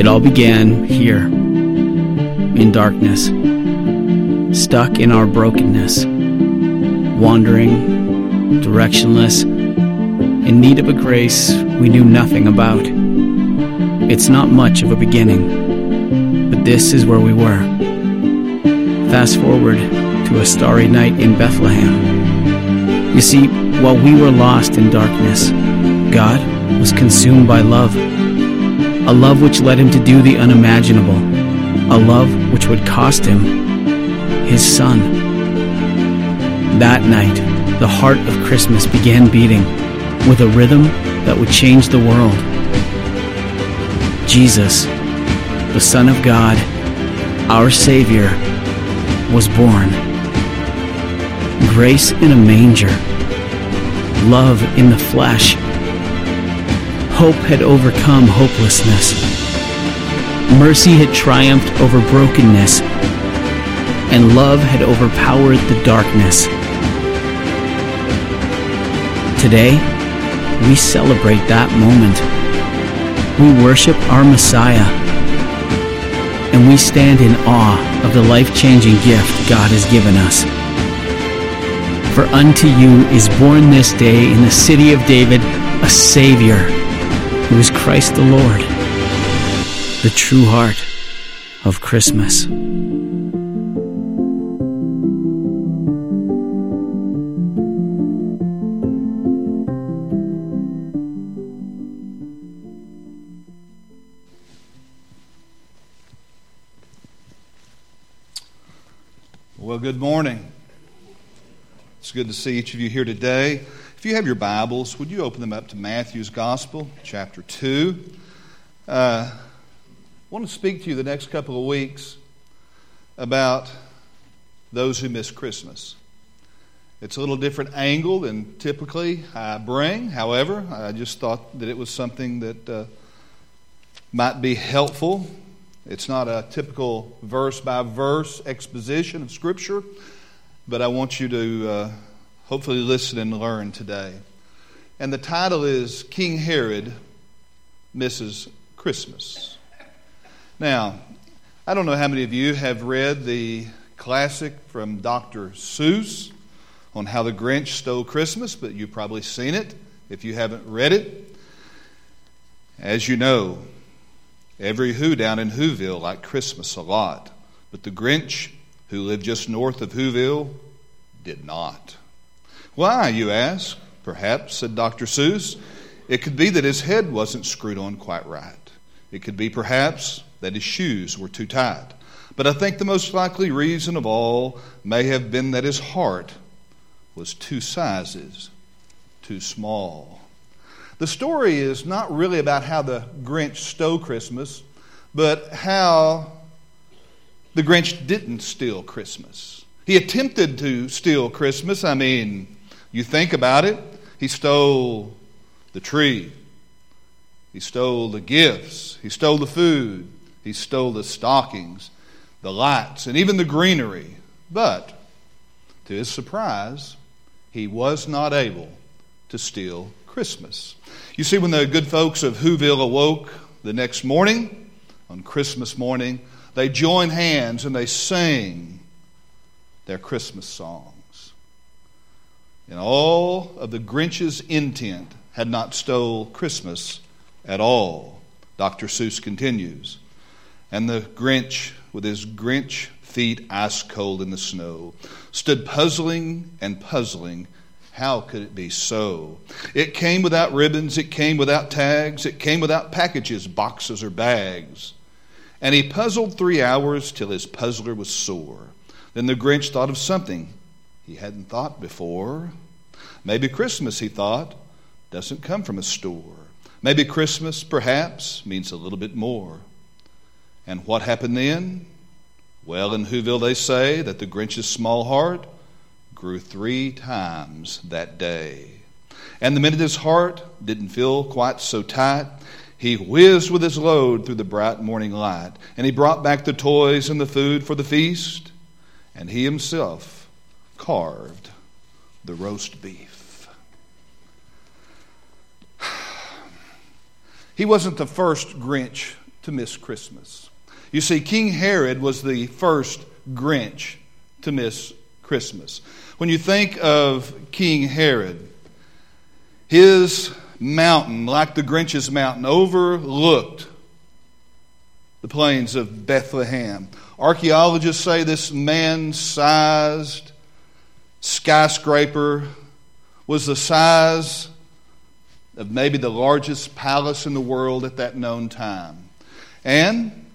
It all began here, in darkness, stuck in our brokenness, wandering, directionless, in need of a grace we knew nothing about. It's not much of a beginning, but this is where we were. Fast forward to a starry night in Bethlehem. You see, while we were lost in darkness, God was consumed by love. A love which led him to do the unimaginable. A love which would cost him his son. That night, the heart of Christmas began beating with a rhythm that would change the world. Jesus, the Son of God, our Savior, was born. Grace in a manger, love in the flesh. Hope had overcome hopelessness. Mercy had triumphed over brokenness, and love had overpowered the darkness. Today, we celebrate that moment. We worship our Messiah. And we stand in awe of the life changing gift God has given us. For unto you is born this day in the city of David a Savior, who is Christ the Lord, the true heart of Christmas. Well, good morning. It's good to see each of you here today. If you have your Bibles, would you open them up to Matthew's Gospel, chapter 2? Uh, I want to speak to you the next couple of weeks about those who miss Christmas. It's a little different angle than typically I bring. However, I just thought that it was something that uh, might be helpful it's not a typical verse by verse exposition of Scripture, but I want you to uh, hopefully listen and learn today. And the title is King Herod Misses Christmas. Now, I don't know how many of you have read the classic from Dr. Seuss on how the Grinch stole Christmas, but you've probably seen it if you haven't read it. As you know, Every Who down in Whoville liked Christmas a lot, but the Grinch, who lived just north of Whoville, did not. Why, you ask? Perhaps, said Dr. Seuss, it could be that his head wasn't screwed on quite right. It could be, perhaps, that his shoes were too tight. But I think the most likely reason of all may have been that his heart was two sizes too small. The story is not really about how the Grinch stole Christmas, but how the Grinch didn't steal Christmas. He attempted to steal Christmas. I mean, you think about it, he stole the tree, he stole the gifts, he stole the food, he stole the stockings, the lights, and even the greenery. But, to his surprise, he was not able to steal Christmas. You see, when the good folks of Whoville awoke the next morning, on Christmas morning, they join hands and they sing their Christmas songs. And all of the Grinch's intent had not stole Christmas at all. Dr. Seuss continues. And the Grinch, with his Grinch feet ice cold in the snow, stood puzzling and puzzling how could it be so? It came without ribbons, it came without tags, it came without packages, boxes, or bags. And he puzzled three hours till his puzzler was sore. Then the Grinch thought of something he hadn't thought before. Maybe Christmas, he thought, doesn't come from a store. Maybe Christmas, perhaps, means a little bit more. And what happened then? Well, in Whoville, they say that the Grinch's small heart grew three times that day. And the minute his heart didn't feel quite so tight, he whizzed with his load through the bright morning light, and he brought back the toys and the food for the feast, and he himself carved the roast beef. He wasn't the first Grinch to miss Christmas. You see, King Herod was the first Grinch to miss Christmas. When you think of King Herod, his mountain, like the Grinch's mountain, overlooked the plains of Bethlehem. Archaeologists say this man sized skyscraper was the size of maybe the largest palace in the world at that known time. And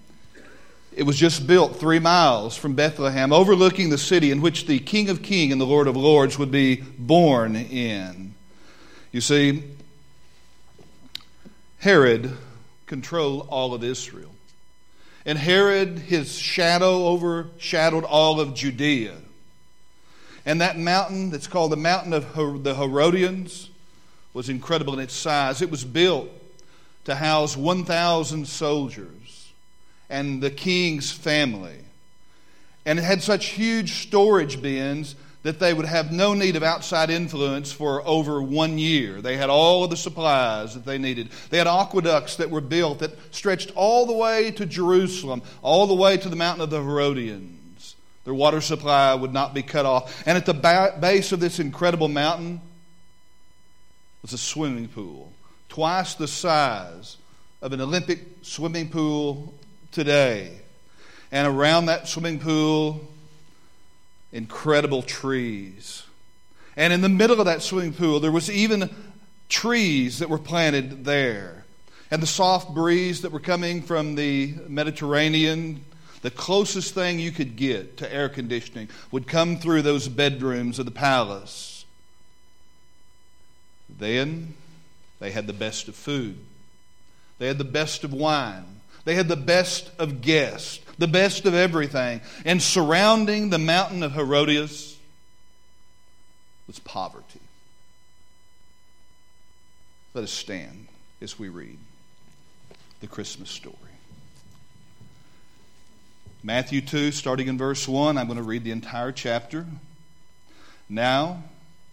it was just built three miles from Bethlehem, overlooking the city in which the King of Kings and the Lord of Lords would be born in. You see, Herod controlled all of Israel. And Herod, his shadow overshadowed all of Judea. And that mountain that's called the mountain of the Herodians was incredible in its size. It was built to house 1,000 soldiers and the king's family. And it had such huge storage bins that they would have no need of outside influence for over one year. They had all of the supplies that they needed. They had aqueducts that were built that stretched all the way to Jerusalem, all the way to the mountain of the Herodians. Their water supply would not be cut off. And at the base of this incredible mountain was a swimming pool, twice the size of an Olympic swimming pool today. And around that swimming pool, incredible trees. And in the middle of that swimming pool, there was even trees that were planted there. And the soft breeze that were coming from the Mediterranean, the closest thing you could get to air conditioning, would come through those bedrooms of the palace. Then they had the best of food, they had the best of wine, they had the best of guests the best of everything. And surrounding the mountain of Herodium was poverty. Let us stand as we read the Christmas story. Matthew 2, starting in verse 1, I'm going to read the entire chapter. Now,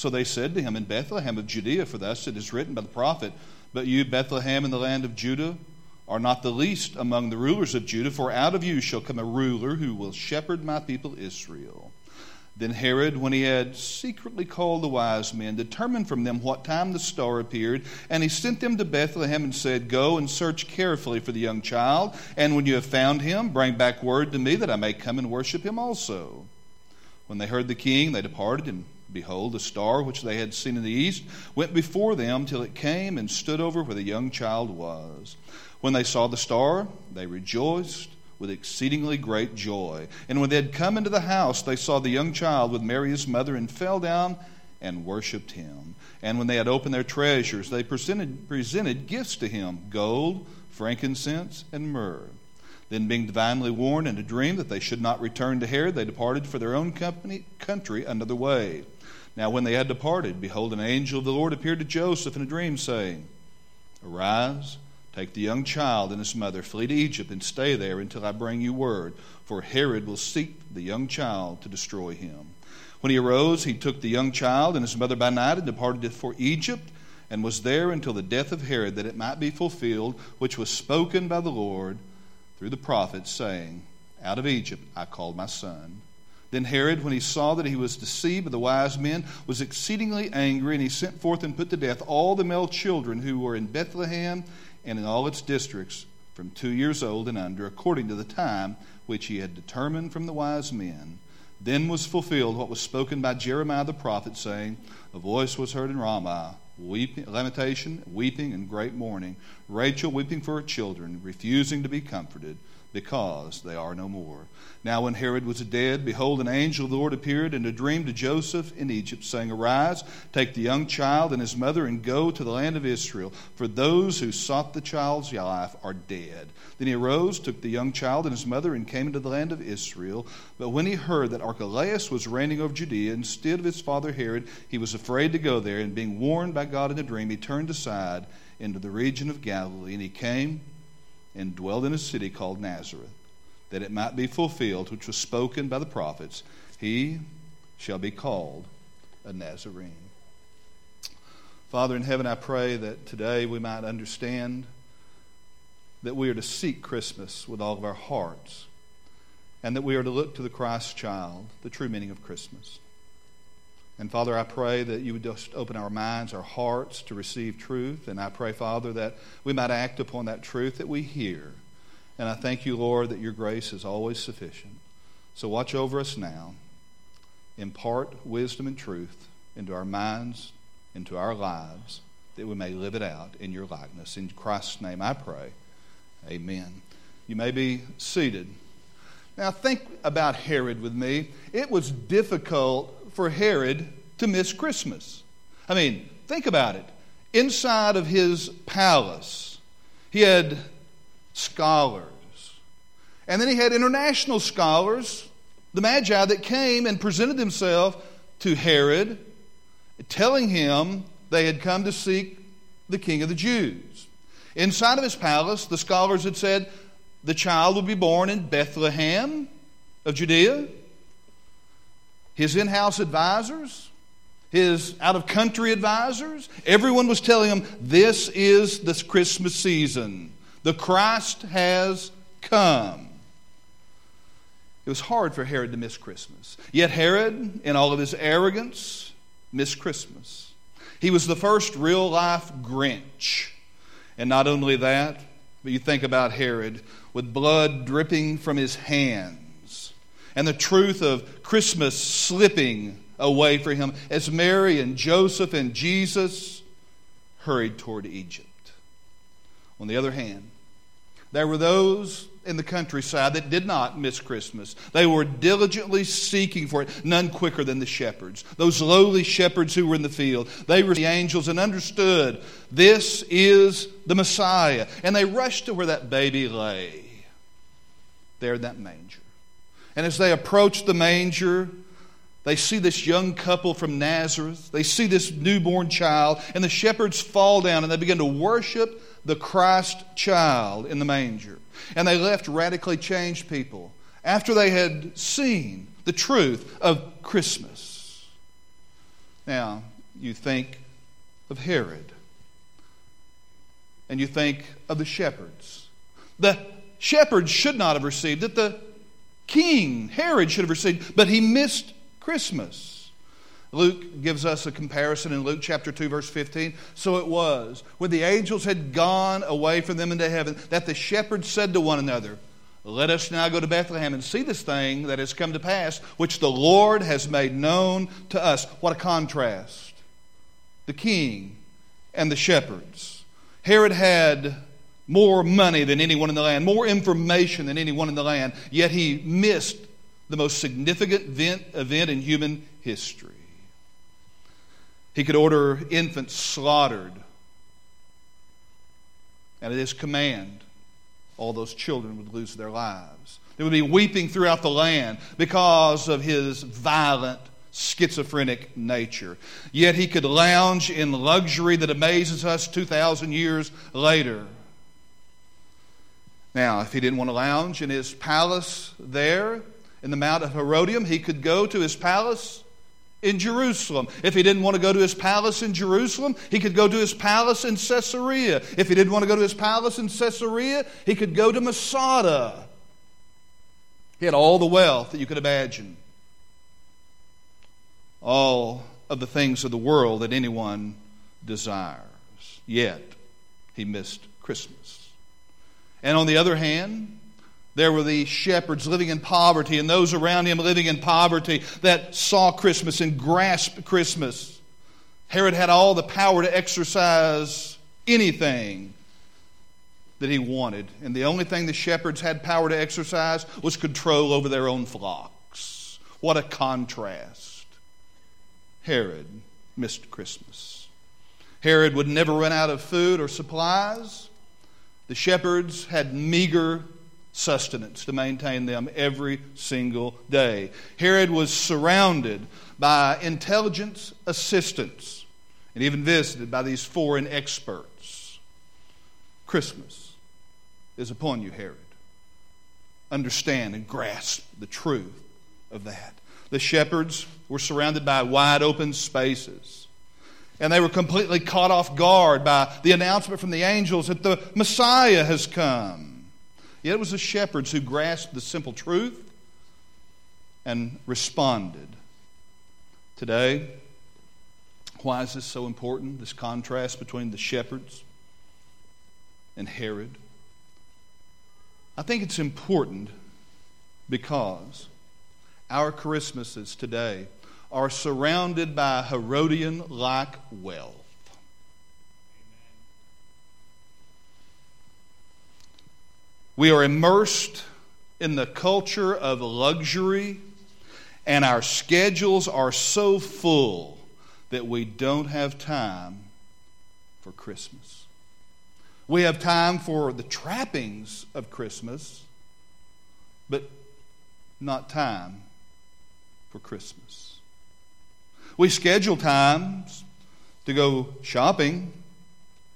So they said to him, In Bethlehem of Judea, for thus it is written by the prophet, But you, Bethlehem, in the land of Judah, are not the least among the rulers of Judah, for out of you shall come a ruler who will shepherd my people Israel. Then Herod, when he had secretly called the wise men, determined from them what time the star appeared, and he sent them to Bethlehem and said, Go and search carefully for the young child, and when you have found him, bring back word to me that I may come and worship him also. When they heard the king, they departed, and behold, the star which they had seen in the east went before them till it came and stood over where the young child was. When they saw the star, they rejoiced with exceedingly great joy. And when they had come into the house, they saw the young child with Mary his mother and fell down and worshipped him. And when they had opened their treasures, they presented, presented gifts to him gold, frankincense, and myrrh. Then, being divinely warned in a dream that they should not return to Herod, they departed for their own company, country another way. Now, when they had departed, behold, an angel of the Lord appeared to Joseph in a dream, saying, Arise Take the young child and his mother, flee to Egypt, and stay there until I bring you word, for Herod will seek the young child to destroy him. When he arose, he took the young child and his mother by night and departed for Egypt, and was there until the death of Herod, that it might be fulfilled, which was spoken by the Lord through the prophet, saying, Out of Egypt I called my son. Then Herod, when he saw that he was deceived by the wise men, was exceedingly angry, and he sent forth and put to death all the male children who were in Bethlehem and in all its districts from two years old and under, according to the time which he had determined from the wise men. Then was fulfilled what was spoken by Jeremiah the prophet, saying, A voice was heard in Ramah, weeping, lamentation, weeping, and great mourning. Rachel weeping for her children, refusing to be comforted, because they are no more. Now, when Herod was dead, behold, an angel of the Lord appeared in a dream to Joseph in Egypt, saying, Arise, take the young child and his mother, and go to the land of Israel, for those who sought the child's life are dead. Then he arose, took the young child and his mother, and came into the land of Israel. But when he heard that Archelaus was reigning over Judea instead of his father Herod, he was afraid to go there, and being warned by God in a dream, he turned aside into the region of Galilee, and he came and dwelled in a city called Nazareth that it might be fulfilled, which was spoken by the prophets, he shall be called a Nazarene. Father in heaven, I pray that today we might understand that we are to seek Christmas with all of our hearts, and that we are to look to the Christ child, the true meaning of Christmas. And Father, I pray that you would just open our minds, our hearts to receive truth. And I pray, Father, that we might act upon that truth that we hear and I thank you, Lord, that your grace is always sufficient. So watch over us now. Impart wisdom and truth into our minds, into our lives, that we may live it out in your likeness. In Christ's name I pray. Amen. You may be seated. Now, think about Herod with me. It was difficult for Herod to miss Christmas. I mean, think about it. Inside of his palace, he had scholars. And then he had international scholars, the Magi, that came and presented themselves to Herod, telling him they had come to seek the king of the Jews. Inside of his palace, the scholars had said the child would be born in Bethlehem of Judea. His in house advisors, his out of country advisors, everyone was telling him this is the Christmas season. The Christ has come. It was hard for Herod to miss Christmas. Yet Herod, in all of his arrogance, missed Christmas. He was the first real life Grinch. And not only that, but you think about Herod with blood dripping from his hands and the truth of Christmas slipping away from him as Mary and Joseph and Jesus hurried toward Egypt. On the other hand, there were those in the countryside that did not miss Christmas. They were diligently seeking for it, none quicker than the shepherds. Those lowly shepherds who were in the field. They were the angels and understood this is the Messiah. And they rushed to where that baby lay, there in that manger. And as they approach the manger, they see this young couple from Nazareth. They see this newborn child, and the shepherds fall down and they begin to worship the Christ child in the manger. And they left radically changed people after they had seen the truth of Christmas. Now, you think of Herod, and you think of the shepherds. The shepherds should not have received it, the king, Herod, should have received, but he missed Christmas. Luke gives us a comparison in Luke chapter 2, verse 15. So it was, when the angels had gone away from them into heaven, that the shepherds said to one another, Let us now go to Bethlehem and see this thing that has come to pass, which the Lord has made known to us. What a contrast. The king and the shepherds. Herod had more money than anyone in the land, more information than anyone in the land, yet he missed the most significant event, event in human history. He could order infants slaughtered. And at his command, all those children would lose their lives. There would be weeping throughout the land because of his violent, schizophrenic nature. Yet he could lounge in luxury that amazes us 2,000 years later. Now, if he didn't want to lounge in his palace there, in the Mount of Herodium. He could go to his palace in Jerusalem. If he didn't want to go to his palace in Jerusalem, he could go to his palace in Caesarea. If he didn't want to go to his palace in Caesarea, he could go to Masada. He had all the wealth that you could imagine, all of the things of the world that anyone desires. Yet, he missed Christmas. And on the other hand, there were the shepherds living in poverty and those around him living in poverty that saw Christmas and grasped Christmas. Herod had all the power to exercise anything that he wanted. And the only thing the shepherds had power to exercise was control over their own flocks. What a contrast. Herod missed Christmas. Herod would never run out of food or supplies. The shepherds had meager sustenance to maintain them every single day. Herod was surrounded by intelligence assistants and even visited by these foreign experts. Christmas is upon you, Herod. Understand and grasp the truth of that. The shepherds were surrounded by wide open spaces. And they were completely caught off guard by the announcement from the angels that the Messiah has come. Yet it was the shepherds who grasped the simple truth and responded. Today, why is this so important? This contrast between the shepherds and Herod? I think it's important because our Christmases today are surrounded by Herodian like wealth. We are immersed in the culture of luxury, and our schedules are so full that we don't have time for Christmas. We have time for the trappings of Christmas, but not time for Christmas. We schedule times to go shopping,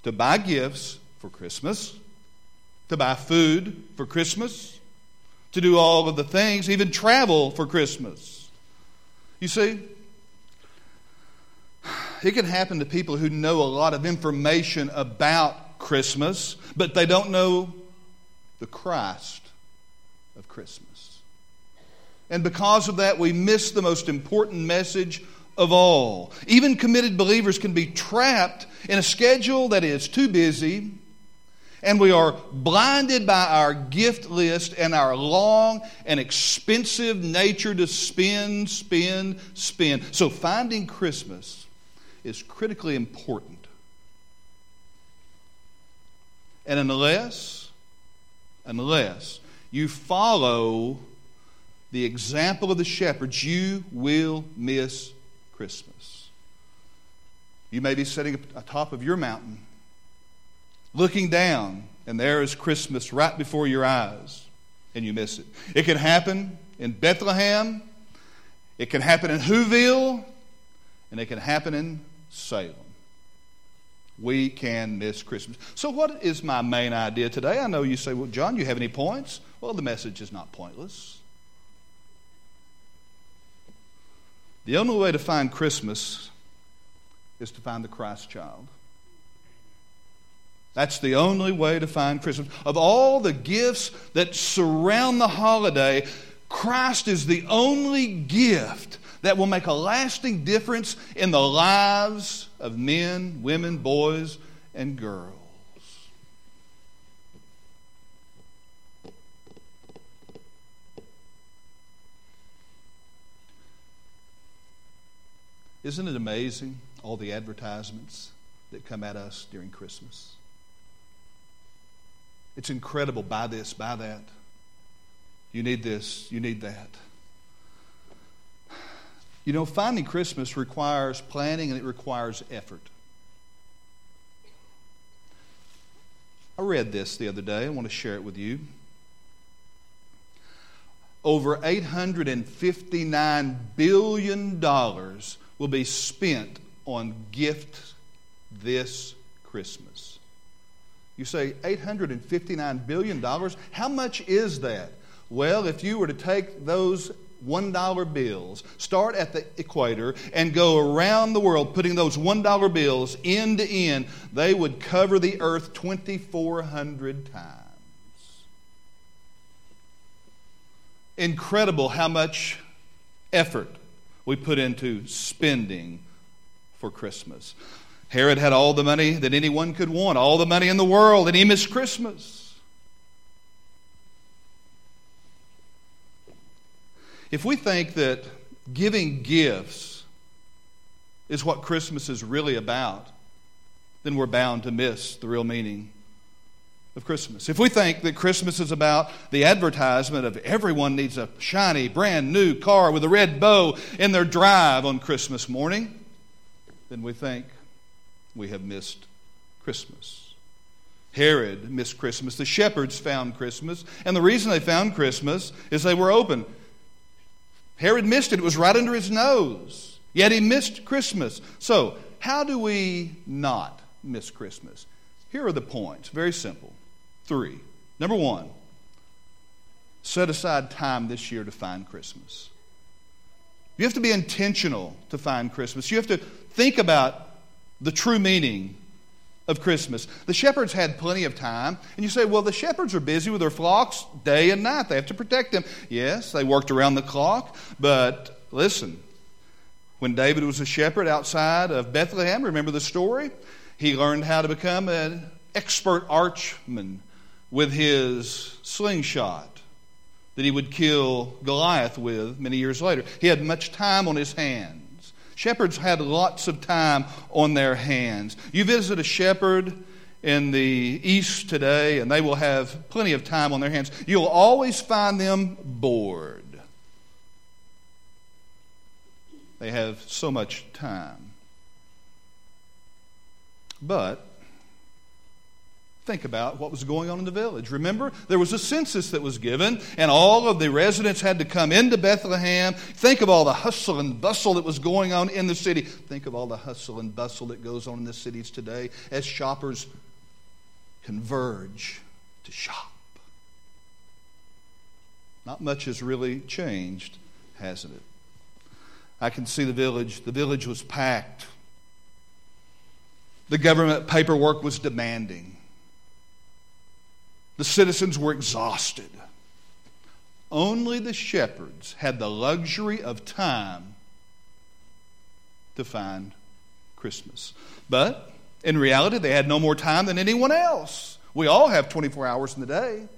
to buy gifts for Christmas, to buy food for Christmas, to do all of the things, even travel for Christmas. You see, it can happen to people who know a lot of information about Christmas, but they don't know the Christ of Christmas. And because of that, we miss the most important message of all. Even committed believers can be trapped in a schedule that is too busy, and we are blinded by our gift list and our long and expensive nature to spend, spend, spend. So, finding Christmas is critically important. And unless, unless you follow the example of the shepherds, you will miss Christmas. You may be sitting atop of your mountain, looking down, and there is Christmas right before your eyes, and you miss it. It can happen in Bethlehem, it can happen in Whoville, and it can happen in Salem. We can miss Christmas. So, what is my main idea today? I know you say, Well, John, you have any points? Well, the message is not pointless. The only way to find Christmas is to find the Christ child. That's the only way to find Christmas. Of all the gifts that surround the holiday, Christ is the only gift that will make a lasting difference in the lives of men, women, boys, and girls. Isn't it amazing, all the advertisements that come at us during Christmas? It's incredible. Buy this, buy that. You need this, you need that. You know, finding Christmas requires planning and it requires effort. I read this the other day. I want to share it with you. Over $859 billion will be spent on gifts this Christmas. You say $859 billion? How much is that? Well, if you were to take those $1 bills, start at the equator, and go around the world putting those $1 bills end to end, they would cover the earth 2,400 times. Incredible how much effort we put into spending for Christmas. Herod had all the money that anyone could want, all the money in the world, and he missed Christmas. If we think that giving gifts is what Christmas is really about, then we're bound to miss the real meaning of Christmas. If we think that Christmas is about the advertisement of everyone needs a shiny, brand new car with a red bow in their drive on Christmas morning, then we think we have missed Christmas. Herod missed Christmas. The shepherds found Christmas. And the reason they found Christmas is they were open. Herod missed it, it was right under his nose. Yet he missed Christmas. So, how do we not miss Christmas? Here are the points. Very simple. Three. Number one, set aside time this year to find Christmas. You have to be intentional to find Christmas. You have to think about the true meaning of Christmas. The shepherds had plenty of time. And you say, well, the shepherds are busy with their flocks day and night. They have to protect them. Yes, they worked around the clock. But listen, when David was a shepherd outside of Bethlehem, remember the story? He learned how to become an expert archman with his slingshot that he would kill Goliath with many years later. He had much time on his hands. Shepherds had lots of time on their hands. You visit a shepherd in the East today, and they will have plenty of time on their hands. You'll always find them bored. They have so much time. But Think about what was going on in the village. Remember, there was a census that was given, and all of the residents had to come into Bethlehem. Think of all the hustle and bustle that was going on in the city. Think of all the hustle and bustle that goes on in the cities today as shoppers converge to shop. Not much has really changed, hasn't it? I can see the village. The village was packed. The government paperwork was demanding. The citizens were exhausted. Only the shepherds had the luxury of time to find Christmas. But in reality, they had no more time than anyone else. We all have 24 hours in the day.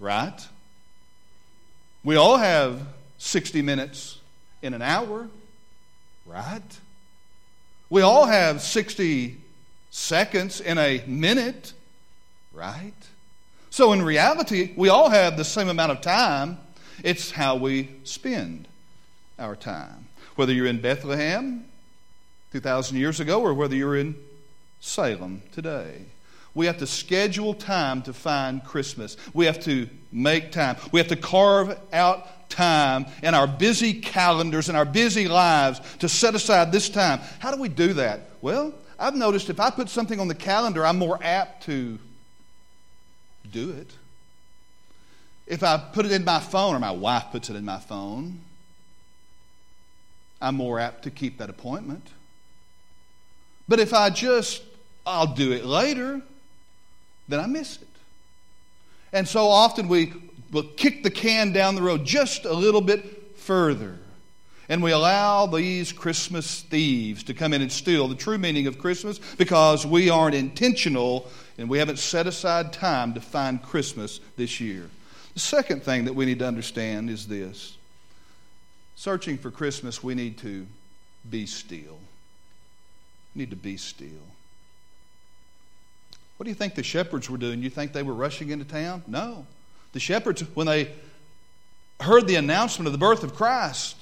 Right? We all have 60 minutes in an hour. Right? We all have 60 seconds in a minute, right? So, in reality, we all have the same amount of time. It's how we spend our time. Whether you're in Bethlehem 2,000 years ago or whether you're in Salem today. We have to schedule time to find Christmas. We have to make time. We have to carve out time in our busy calendars and our busy lives to set aside this time. How do we do that? Well, I've noticed if I put something on the calendar, I'm more apt to do it. If I put it in my phone, or my wife puts it in my phone, I'm more apt to keep that appointment. But if I just, I'll do it later, then I miss it. And so often we will kick the can down the road just a little bit further. And we allow these Christmas thieves to come in and steal the true meaning of Christmas because we aren't intentional and we haven't set aside time to find Christmas this year. The second thing that we need to understand is this searching for Christmas, we need to be still. We need to be still. What do you think the shepherds were doing? You think they were rushing into town? No. The shepherds, when they heard the announcement of the birth of Christ,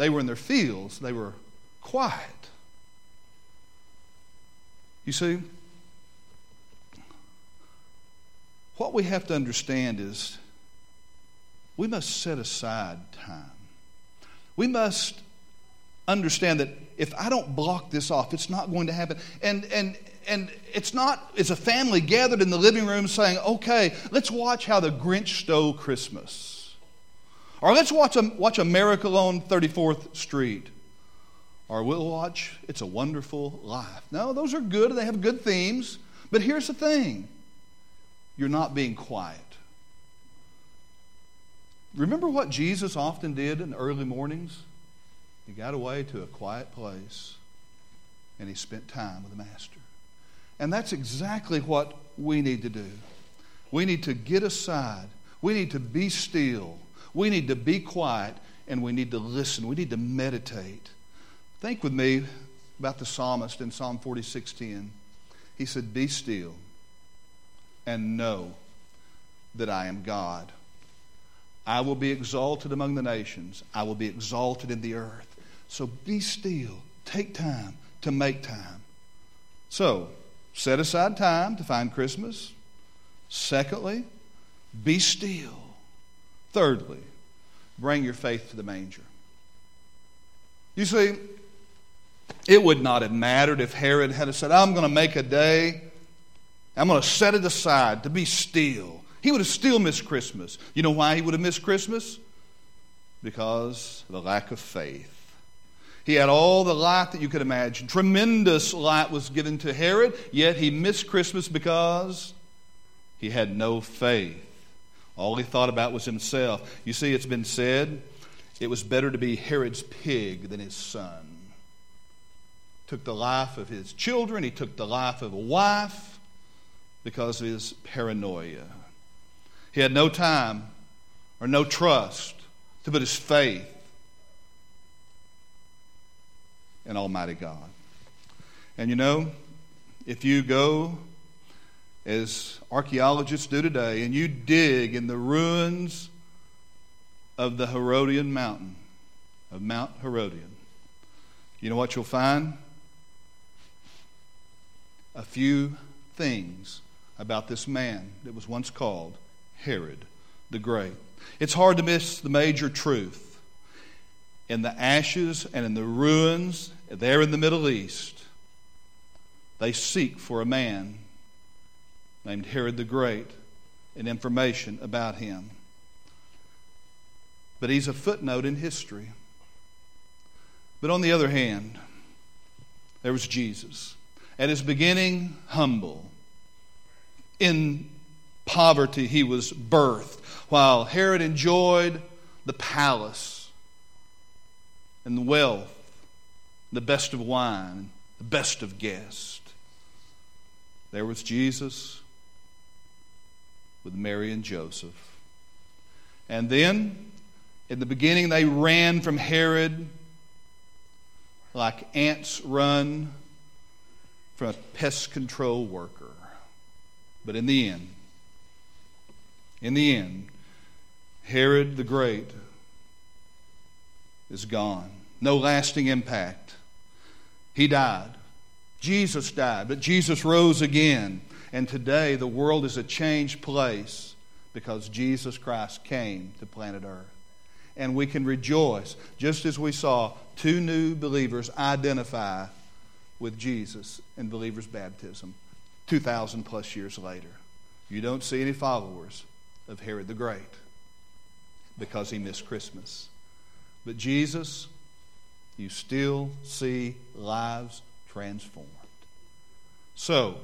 they were in their fields, they were quiet. You see, what we have to understand is we must set aside time. We must understand that if I don't block this off, it's not going to happen. And and and it's not it's a family gathered in the living room saying, "Okay, let's watch how the Grinch stole Christmas." Or let's watch a, watch a miracle on 34th Street. Or we'll watch It's a Wonderful Life. No, those are good. They have good themes. But here's the thing you're not being quiet. Remember what Jesus often did in the early mornings? He got away to a quiet place and he spent time with the Master. And that's exactly what we need to do. We need to get aside, we need to be still we need to be quiet and we need to listen. We need to meditate. Think with me about the psalmist in Psalm 46:10. He said, Be still and know that I am God. I will be exalted among the nations, I will be exalted in the earth. So be still. Take time to make time. So, set aside time to find Christmas. Secondly, be still. Thirdly, bring your faith to the manger. You see, it would not have mattered if Herod had said, I'm going to make a day, I'm going to set it aside to be still. He would have still missed Christmas. You know why he would have missed Christmas? Because of the lack of faith. He had all the light that you could imagine. Tremendous light was given to Herod, yet he missed Christmas because he had no faith. All he thought about was himself. You see, it's been said it was better to be Herod's pig than his son. Took the life of his children, he took the life of a wife because of his paranoia. He had no time or no trust to put his faith in Almighty God. And you know, if you go as archaeologists do today and you dig in the ruins of the Herodian mountain, of Mount Herodium, you know what you'll find? A few things about this man that was once called Herod the Great. It's hard to miss the major truth. In the ashes and in the ruins there in the Middle East, they seek for a man named Herod the Great and information about him. But he's a footnote in history. But on the other hand, there was Jesus. At his beginning, humble. In poverty, he was birthed, while Herod enjoyed the palace and the wealth, the best of wine, the best of guests. There was Jesus with Mary and Joseph. And then, in the beginning, they ran from Herod like ants run from a pest control worker. But in the end, in the end, Herod the Great is gone. No lasting impact. He died. Jesus died, but Jesus rose again. And today, the world is a changed place because Jesus Christ came to planet Earth. And we can rejoice, just as we saw two new believers identify with Jesus in believers' baptism 2,000 plus years later. You don't see any followers of Herod the Great because he missed Christmas. But Jesus, you still see lives transformed. So,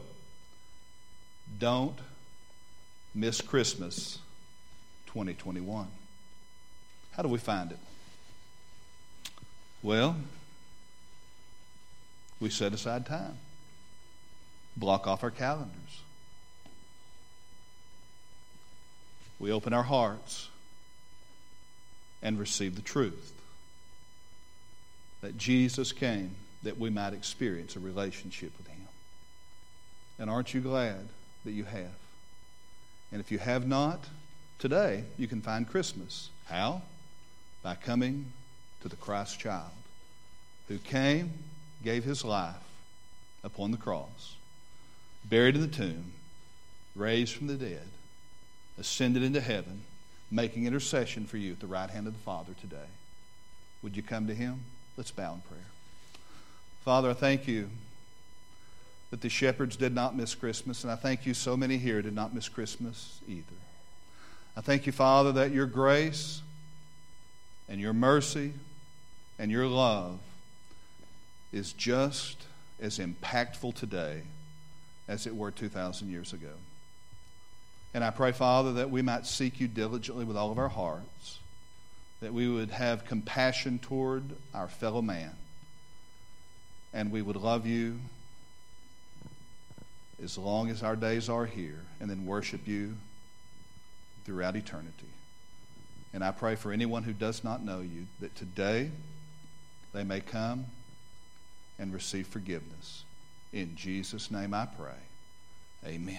don't miss Christmas 2021. How do we find it? Well, we set aside time, block off our calendars. We open our hearts and receive the truth that Jesus came that we might experience a relationship with Him. And aren't you glad that you have? And if you have not, today you can find Christmas. How? By coming to the Christ child who came, gave his life upon the cross, buried in the tomb, raised from the dead, ascended into heaven, making intercession for you at the right hand of the Father today. Would you come to him? Let's bow in prayer. Father, I thank you that the shepherds did not miss Christmas, and I thank you so many here did not miss Christmas either. I thank you, Father, that your grace and your mercy and your love is just as impactful today as it were 2,000 years ago. And I pray, Father, that we might seek you diligently with all of our hearts, that we would have compassion toward our fellow man, and we would love you as long as our days are here, and then worship you throughout eternity. And I pray for anyone who does not know you that today they may come and receive forgiveness. In Jesus' name I pray. Amen.